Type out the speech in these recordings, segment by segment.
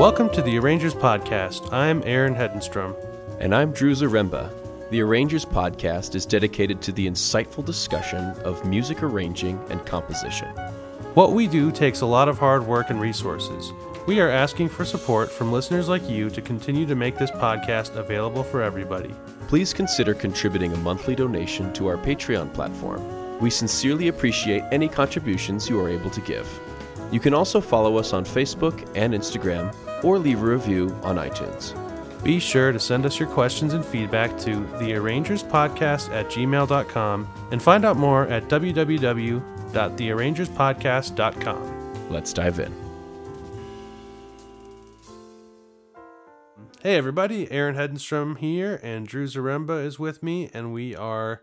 Welcome to the Arrangers Podcast. I'm Aaron Hedenstrom. And I'm Drew Zaremba. The Arrangers Podcast is dedicated to the insightful discussion of music arranging and composition. What we do takes a lot of hard work and resources. We are asking for support from listeners like you to continue to make this podcast available for everybody. Please consider contributing a monthly donation to our Patreon platform. We sincerely appreciate any contributions you are able to give. You can also follow us on Facebook and Instagram or leave a review on iTunes. Be sure to send us your questions and feedback to thearrangerspodcast at gmail.com and find out more at www.thearrangerspodcast.com. Let's dive in. Hey everybody, Aaron Hedenstrom here, and Drew Zaremba is with me, and we are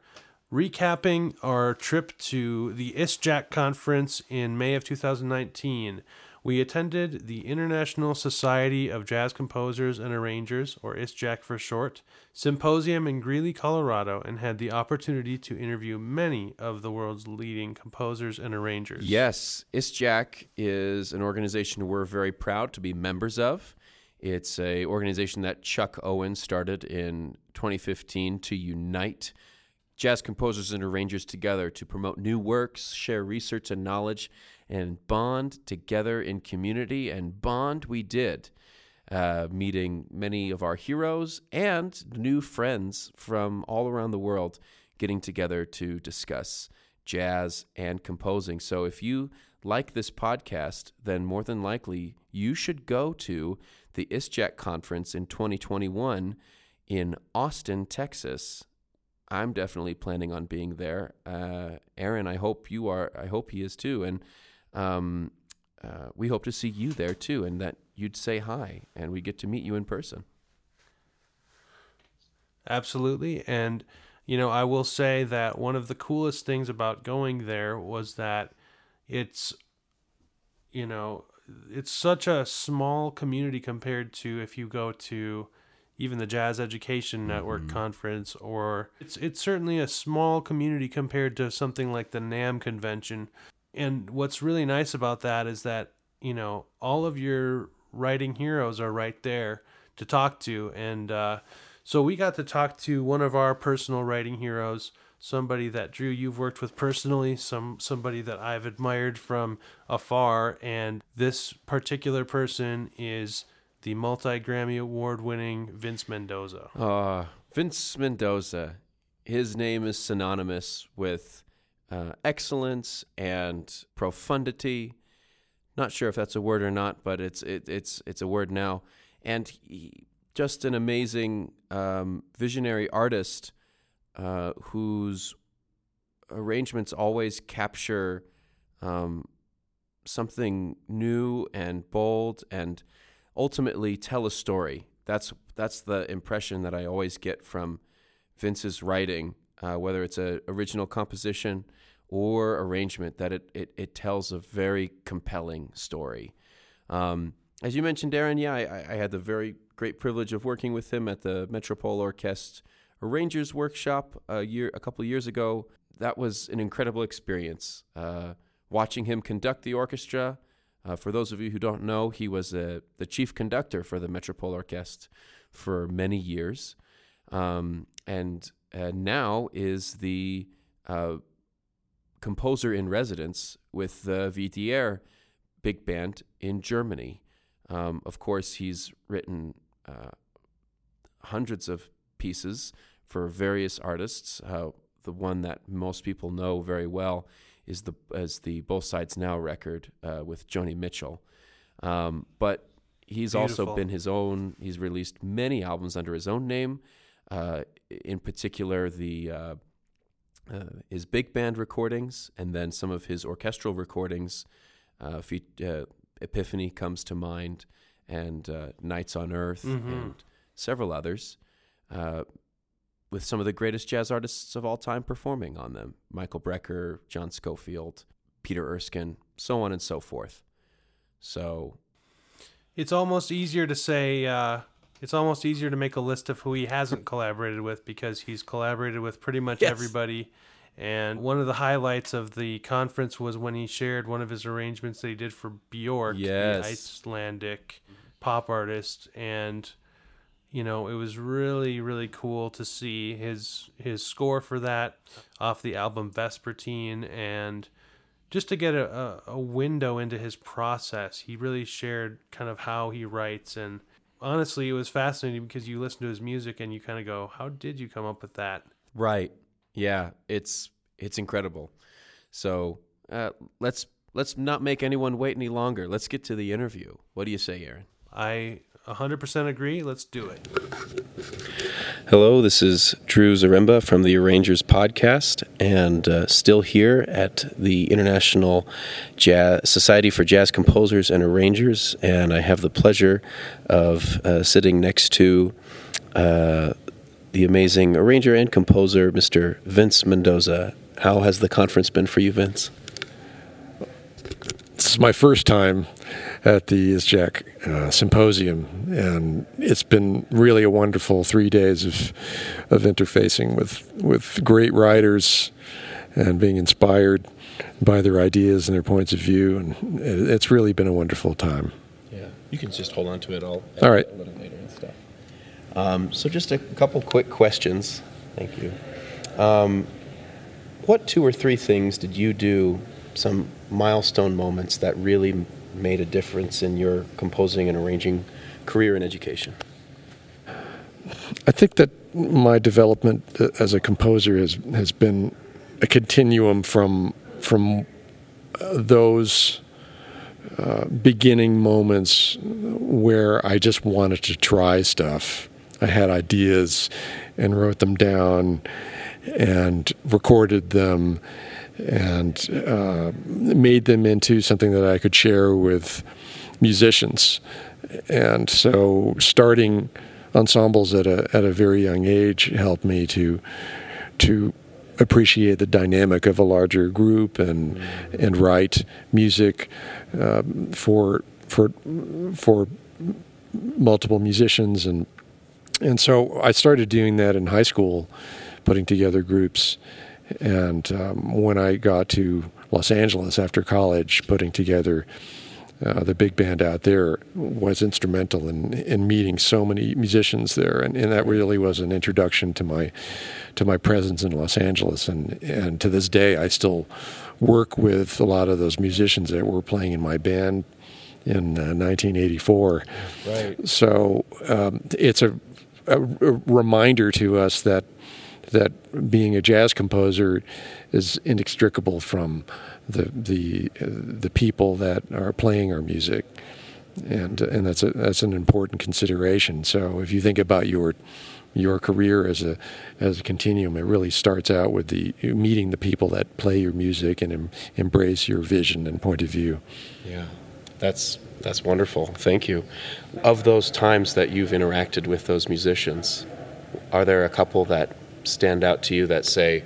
recapping our trip to the ISJAC conference in May of 2019. We attended the International Society of Jazz Composers and Arrangers, or ISJAC for short, symposium in Greeley, Colorado, and had the opportunity to interview many of the world's leading composers and arrangers. Yes, ISJAC is an organization we're very proud to be members of. It's a organization that Chuck Owen started in 2015 to unite jazz composers and arrangers together to promote new works, share research and knowledge, and bond together in community. And bond we did, uh, meeting many of our heroes and new friends from all around the world getting together to discuss jazz and composing. So if you like this podcast, then more than likely you should go to the ISJAC conference in 2021 in Austin, Texas. I'm definitely planning on being there. Uh, Aaron, I hope you are. I hope he is too. And um, uh, we hope to see you there too, and that you'd say hi, and we get to meet you in person. Absolutely. And, you know, I will say that one of the coolest things about going there was that it's, you know, it's such a small community compared to if you go to even the Jazz Education Network mm-hmm. conference or it's it's certainly a small community compared to something like the NAMM convention. And what's really nice about that is that, you know, all of your writing heroes are right there to talk to and uh, so we got to talk to one of our personal writing heroes, somebody that Drew you've worked with personally, some somebody that I've admired from afar, and this particular person is the multi Grammy award winning Vince Mendoza. Uh, Vince Mendoza. His name is synonymous with uh, excellence and profundity. Not sure if that's a word or not, but it's it, it's it's a word now. And he, just an amazing um, visionary artist uh, whose arrangements always capture um, something new and bold and ultimately tell a story. That's that's the impression that I always get from Vince's writing, uh, whether it's an original composition or arrangement, that it, it, it tells a very compelling story. Um, as you mentioned, Aaron, yeah, I, I, had the very great privilege of working with him at the Metropole Orchestre Arrangers Workshop a year, a couple years ago. That was an incredible experience. Uh, watching him conduct the orchestra. Uh, for those of you who don't know, he was uh, the chief conductor for the Metropole Orchestra for many years, um, and uh, now is the uh, composer in residence with the WDR big band in Germany. Um, of course, he's written uh, hundreds of pieces for various artists. Uh, the one that most people know very well is the as the Both Sides Now record uh, with Joni Mitchell. Um, but he's Beautiful. also been his own. He's released many albums under his own name. Uh, in particular, the uh, uh his big band recordings, and then some of his orchestral recordings. Uh, uh, Epiphany comes to mind, and Nights on Earth, mm-hmm. and several others with some of the greatest jazz artists of all time performing on them Michael Brecker, John Scofield, Peter Erskine, so on and so forth. So it's almost easier to say, uh, it's almost easier to make a list of who he hasn't collaborated with because he's collaborated with pretty much yes. everybody. And one of the highlights of the conference was when he shared one of his arrangements that he did for Bjork, yes. the Icelandic pop artist and you know it was really really cool to see his his score for that off the album vespertine and just to get a, a, a window into his process he really shared kind of how he writes and honestly it was fascinating because you listen to his music and you kind of go how did you come up with that Right. Yeah. It's it's incredible. So uh, let's let's not make anyone wait any longer. Let's get to the interview. What do you say, Aaron? i 100% agree let's do it Hello, this is Drew Zaremba from the Arrangers podcast, and uh, still here at the International Jazz Society for Jazz Composers and Arrangers, and I have the pleasure of uh, sitting next to uh, the amazing arranger and composer, Mr. Vince Mendoza. How has the conference been for you, Vince? This is my first time at the ISJAC uh, symposium, and it's been really a wonderful three days of of interfacing with with great writers and being inspired by their ideas and their points of view, and it's really been a wonderful time. Yeah, you can just hold on to it all. All right. A little later and stuff. Um, so, just a couple quick questions. Thank you. Um, what two or three things did you do? Some milestone moments that really made a difference in your composing and arranging career and education. I think that my development uh, as a composer has has been a continuum from from uh, those uh, beginning moments where I just wanted to try stuff. I had ideas and wrote them down and recorded them and uh, made them into something that I could share with musicians. And so starting ensembles at a at a very young age helped me to to appreciate the dynamic of a larger group and and write music um, for for for multiple musicians and and so I started doing that in high school, putting together groups. And um, when I got to Los Angeles after college, putting together uh, the big band out there was instrumental in, in meeting so many musicians there, and, and that really was an introduction to my to my presence in Los Angeles. And and to this day, I still work with a lot of those musicians that were playing in my band in uh, 1984. Right. So um, it's a, a, a reminder to us that that being a jazz composer is inextricable from the the uh, the people that are playing our music, and and that's a that's an important consideration. So if you think about your your career as a as a continuum, it really starts out with the meeting the people that play your music and em, embrace your vision and point of view. Yeah, that's that's wonderful. Thank you. Of those times that you've interacted with those musicians, are there a couple that stand out to you that say,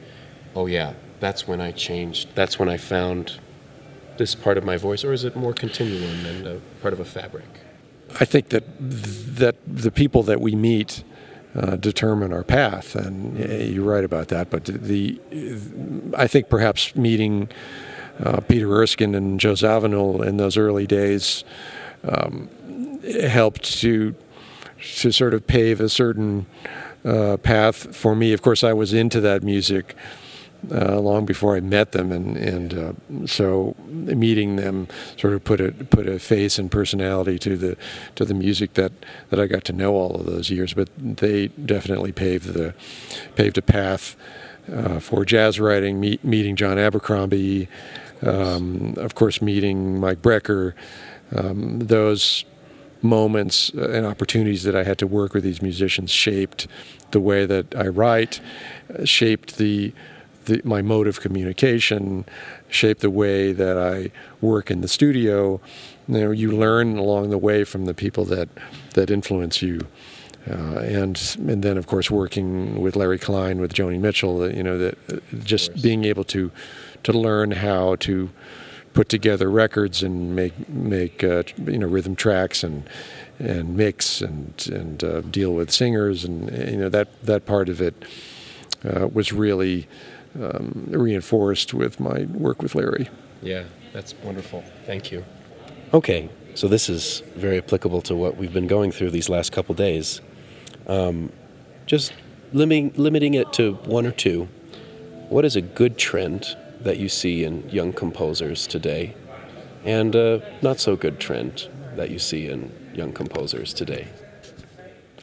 "Oh yeah, that's when I changed. That's when I found this part of my voice," or is it more continuum and part of a fabric? I think that that the people that we meet uh, determine our path, and uh, you're right about that. But the, I think perhaps meeting uh, Peter Erskine and Joe Zawinul in those early days um, helped to to sort of pave a certain uh, path for me. Of course, I was into that music uh, long before I met them, and and uh, so meeting them sort of put a put a face and personality to the to the music that, that I got to know all of those years. But they definitely paved the paved a path uh, for jazz writing. Meet, meeting John Abercrombie, um, of course, meeting Mike Brecker. Um, those moments uh, and opportunities that I had to work with these musicians shaped the way that I write, uh, shaped the, the, my mode of communication, shaped the way that I work in the studio. You know, you learn along the way from the people that that influence you. Uh, and and then of course working with Larry Klein with Joni Mitchell, you know that uh, just being able to to learn how to put together records and make make uh, you know rhythm tracks and and mix and and uh, deal with singers and you know that that part of it uh, was really um, reinforced with my work with Larry. Yeah, that's wonderful. Thank you. Okay, so this is very applicable to what we've been going through these last couple days. Um, just limiting limiting it to one or two. What is a good trend that you see in young composers today, and a not so good trend that you see in young composers today?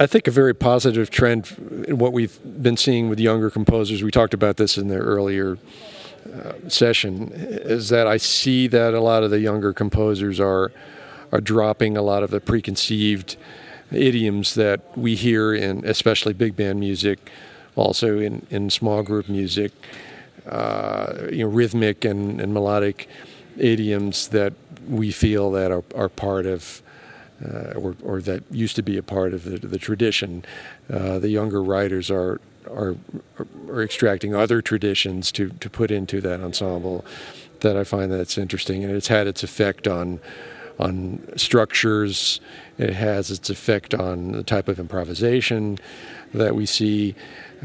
I think a very positive trend in what we've been seeing with younger composers, we talked about this in the earlier uh, session, is that I see that a lot of the younger composers are are dropping a lot of the preconceived idioms that we hear in especially big band music, also in, in small group music, uh, you know, rhythmic and, and melodic idioms that we feel that are, are part of uh, or, or, that used to be a part of the, the tradition. Uh, the younger writers are, are, are extracting other traditions to, to put into that ensemble that I find that's interesting, and it's had its effect on on structures. It has its effect on the type of improvisation that we see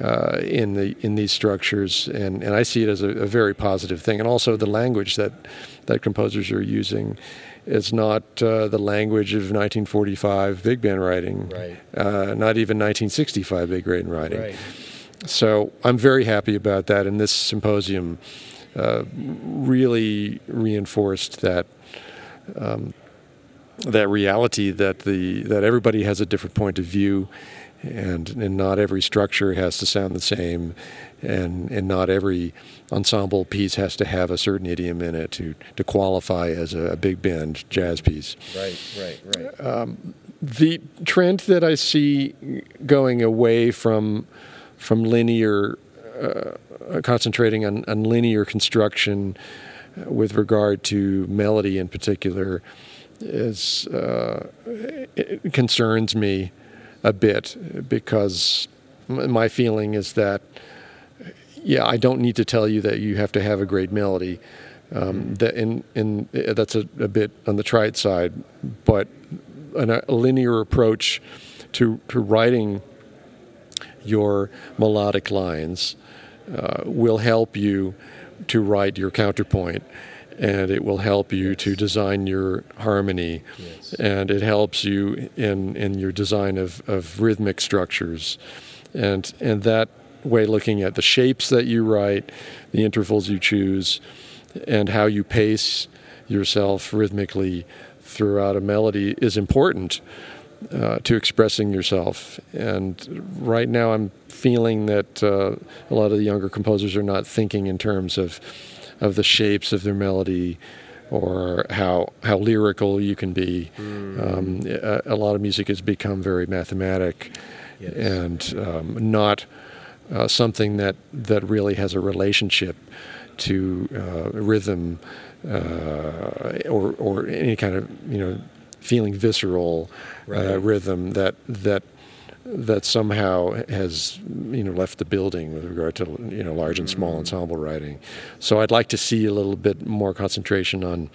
uh, in the in these structures, and, and I see it as a, a very positive thing. And also the language that that composers are using it's not uh, the language of 1945 big band writing, right. uh, not even 1965 big band writing. Right. So I'm very happy about that, and this symposium uh, really reinforced that. Um, that reality that the that everybody has a different point of view, and and not every structure has to sound the same, and and not every ensemble piece has to have a certain idiom in it to to qualify as a, a big band jazz piece. Right, right, right. Um, the trend that I see going away from from linear, uh, concentrating on, on linear construction with regard to melody in particular, is uh, concerns me a bit because my feeling is that yeah, I don't need to tell you that you have to have a great melody. Um, that in, in that's a, a, bit on the trite side, but an, a linear approach to to writing your melodic lines uh, will help you to write your counterpoint and it will help you yes. to design your harmony yes. and it helps you in, in your design of, of rhythmic structures and and that way looking at the shapes that you write the intervals you choose and how you pace yourself rhythmically throughout a melody is important uh, to expressing yourself. And right now, I'm feeling that uh, a lot of the younger composers are not thinking in terms of of the shapes of their melody or how how lyrical you can be. Mm. Um, a, a, lot of music has become very mathematic yes. and um, not uh, something that that really has a relationship to uh, rhythm uh, or or any kind of you know feeling visceral uh, right. rhythm that that that somehow has you know left the building with regard to you know large and small mm. ensemble writing. So I'd like to see a little bit more concentration on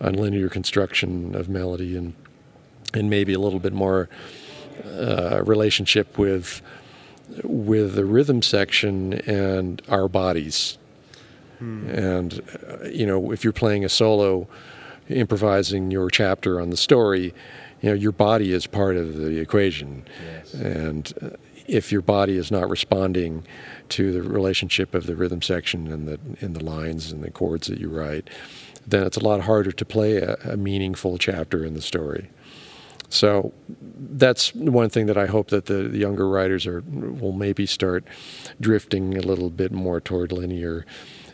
on linear construction of melody and and maybe a little bit more uh, relationship with with the rhythm section and our bodies. Hmm. And uh, you know if you're playing a solo, improvising your chapter on the story you know your body is part of the equation yes. and uh, if your body is not responding to the relationship of the rhythm section and the in the lines and the chords that you write then it's a lot harder to play a, a meaningful chapter in the story so that's one thing that I hope that the, the, younger writers are will maybe start drifting a little bit more toward linear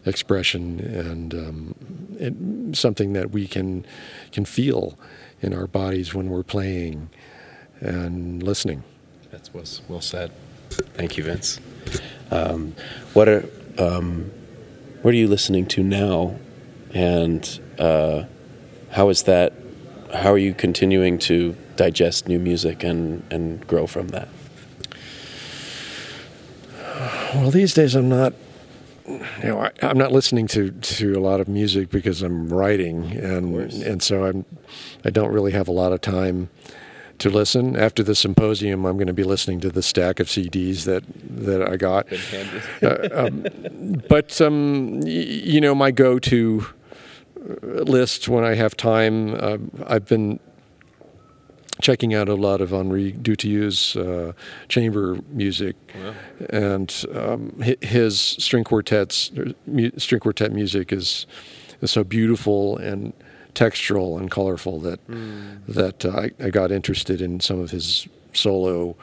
expression and um, it, something that we can can feel in our bodies when we're playing and listening. That's well, well said. Thank you, Vince. Um, what are um, what are you listening to now, and uh, how is that? How are you continuing to digest new music and and grow from that? Well, these days I'm not you know, I, am not listening to, to a lot of music because I'm writing, and and so I'm I don't really have a lot of time to listen. After the symposium, I'm going to be listening to the stack of CDs that that I got. uh, um, but um, y- you know, my go-to list when I have time. Uh, I've been checking out a lot of Henri Dutilleux's uh, chamber music, and um, his string quartets, string quartet music is is so beautiful and textural and colorful that that uh, I, I got interested in some of his solo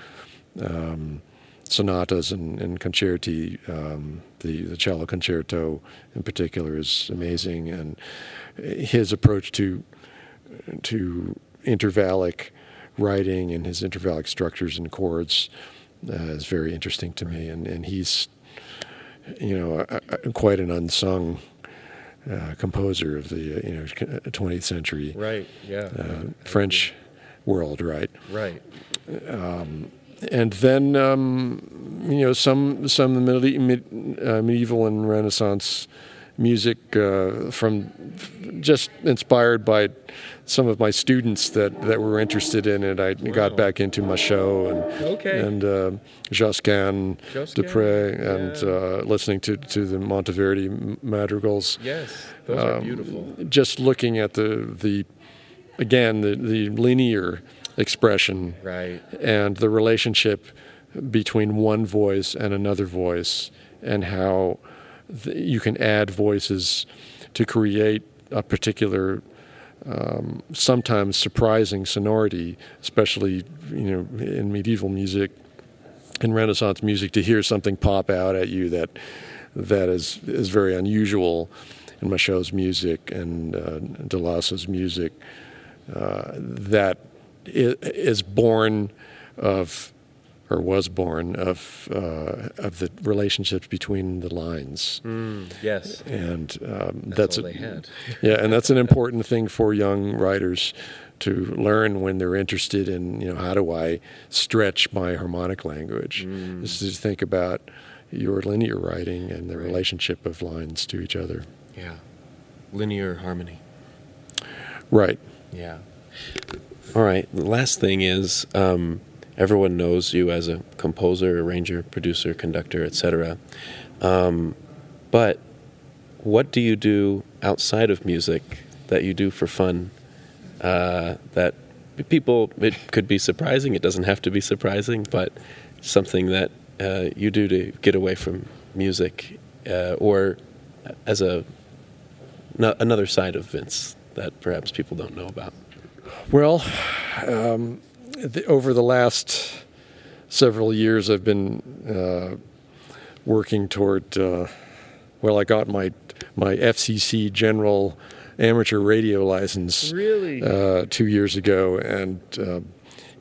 um, sonatas and, and concerti. Um, the the cello concerto in particular is amazing, and his approach to to intervallic writing and his intervallic structures and chords uh, is very interesting to me. And, and he's, you know, a, a, quite an unsung uh, composer of the uh, you know 20th century Right. Yeah. uh, French world, right? right. and then um, you know some some medi- mid, uh, medieval and Renaissance music uh, from just inspired by some of my students that, that were interested in it. I got back into Machaut and Okay. and uh, Josquin, des Prez, and yeah. uh, listening to to the Monteverdi madrigals Yes. Those are beautiful. just looking at the the again the, the linear expression Right. and the relationship between one voice and another voice and how you can add voices to create a particular um, sometimes surprising sonority especially you know in medieval music in renaissance music to hear something pop out at you that that is is very unusual in Machaut's music and uh, di Lasso's music. Uh, that is born of or was born of uh, of the relationships between the lines Yes. and um, That's, that's, a- they had. yeah, and that's an important thing for young writers to learn when they're interested in, you know, how do I stretch my harmonic language? Is to think about your linear writing and the Right. relationship of lines to each other. Yeah. Linear harmony. Right. Yeah. All right. The last thing is um, everyone knows you as a composer, arranger, producer, conductor, etc. Um, but what do you do outside of music that you do for fun? Uh, that people it could be surprising. It doesn't have to be surprising, but something that uh, you do to get away from music, uh, or as a no, another side of Vince that perhaps people don't know about. Well, um, the, over the last several years, I've been uh, working toward. Uh, well, I got my my FCC general amateur radio license Really? uh, two years ago, and uh,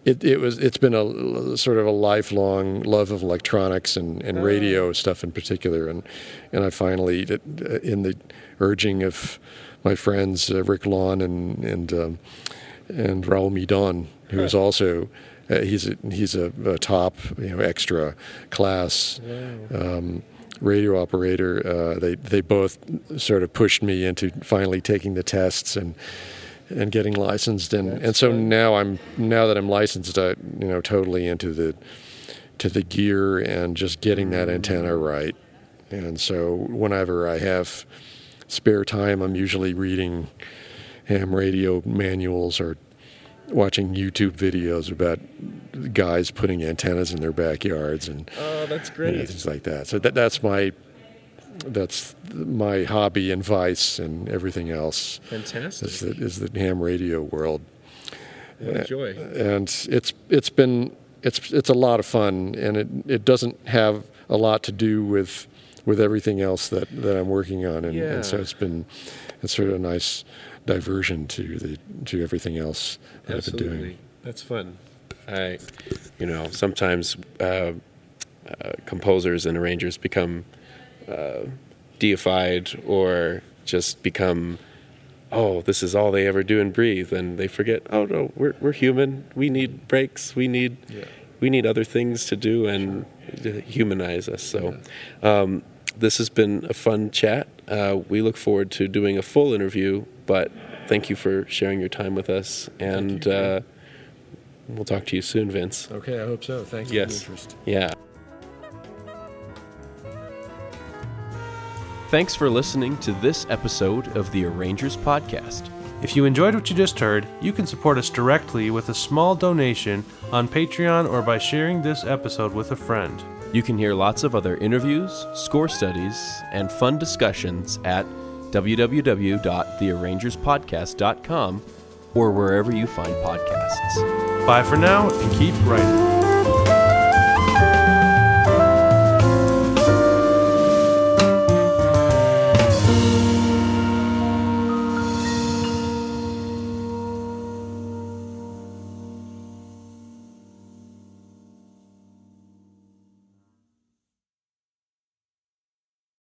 it, it was it's been a sort of a lifelong love of electronics and, and radio stuff in particular, and and I finally, in the urging of my friends uh, Rick Lawn and and um, and Raul Midon, who is also uh, he's a, he's a, a top you know extra class um, radio operator. Uh, they they both sort of pushed me into finally taking the tests and and getting licensed. And and so now I'm now that I'm licensed, I you know totally into the to the gear and just getting that antenna right. And so whenever I have spare time, I'm usually reading ham radio manuals or watching YouTube videos about guys putting antennas in their backyards and Oh, that's you know, things like that. So that that's my that's my hobby and vice and everything else Fantastic. is the, is the ham radio world What a joy. and it's it's been it's it's a lot of fun, and it it doesn't have a lot to do with with everything else that, that I'm working on, and, and so it's been it's sort of a nice diversion to the to everything else that I've been doing. That's fun. I, you know, sometimes uh, uh, composers and arrangers become uh, deified or just become, oh, this is all they ever do and breathe, and they forget, oh no, we're we're human. We need breaks. We need we need other things to do and to humanize us. So. Um, this has been a fun chat. Uh, we look forward to doing a full interview, but thank you for sharing your time with us. And uh, we'll talk to you soon, Vince. Okay, I hope so. Thanks Yes. for the interest. Yeah. Thanks for listening to this episode of the Arrangers Podcast. If you enjoyed what you just heard, you can support us directly with a small donation on Patreon or by sharing this episode with a friend. You can hear lots of other interviews, score studies, and fun discussions at www.thearrangerspodcast.com or wherever you find podcasts. Bye for now and keep writing.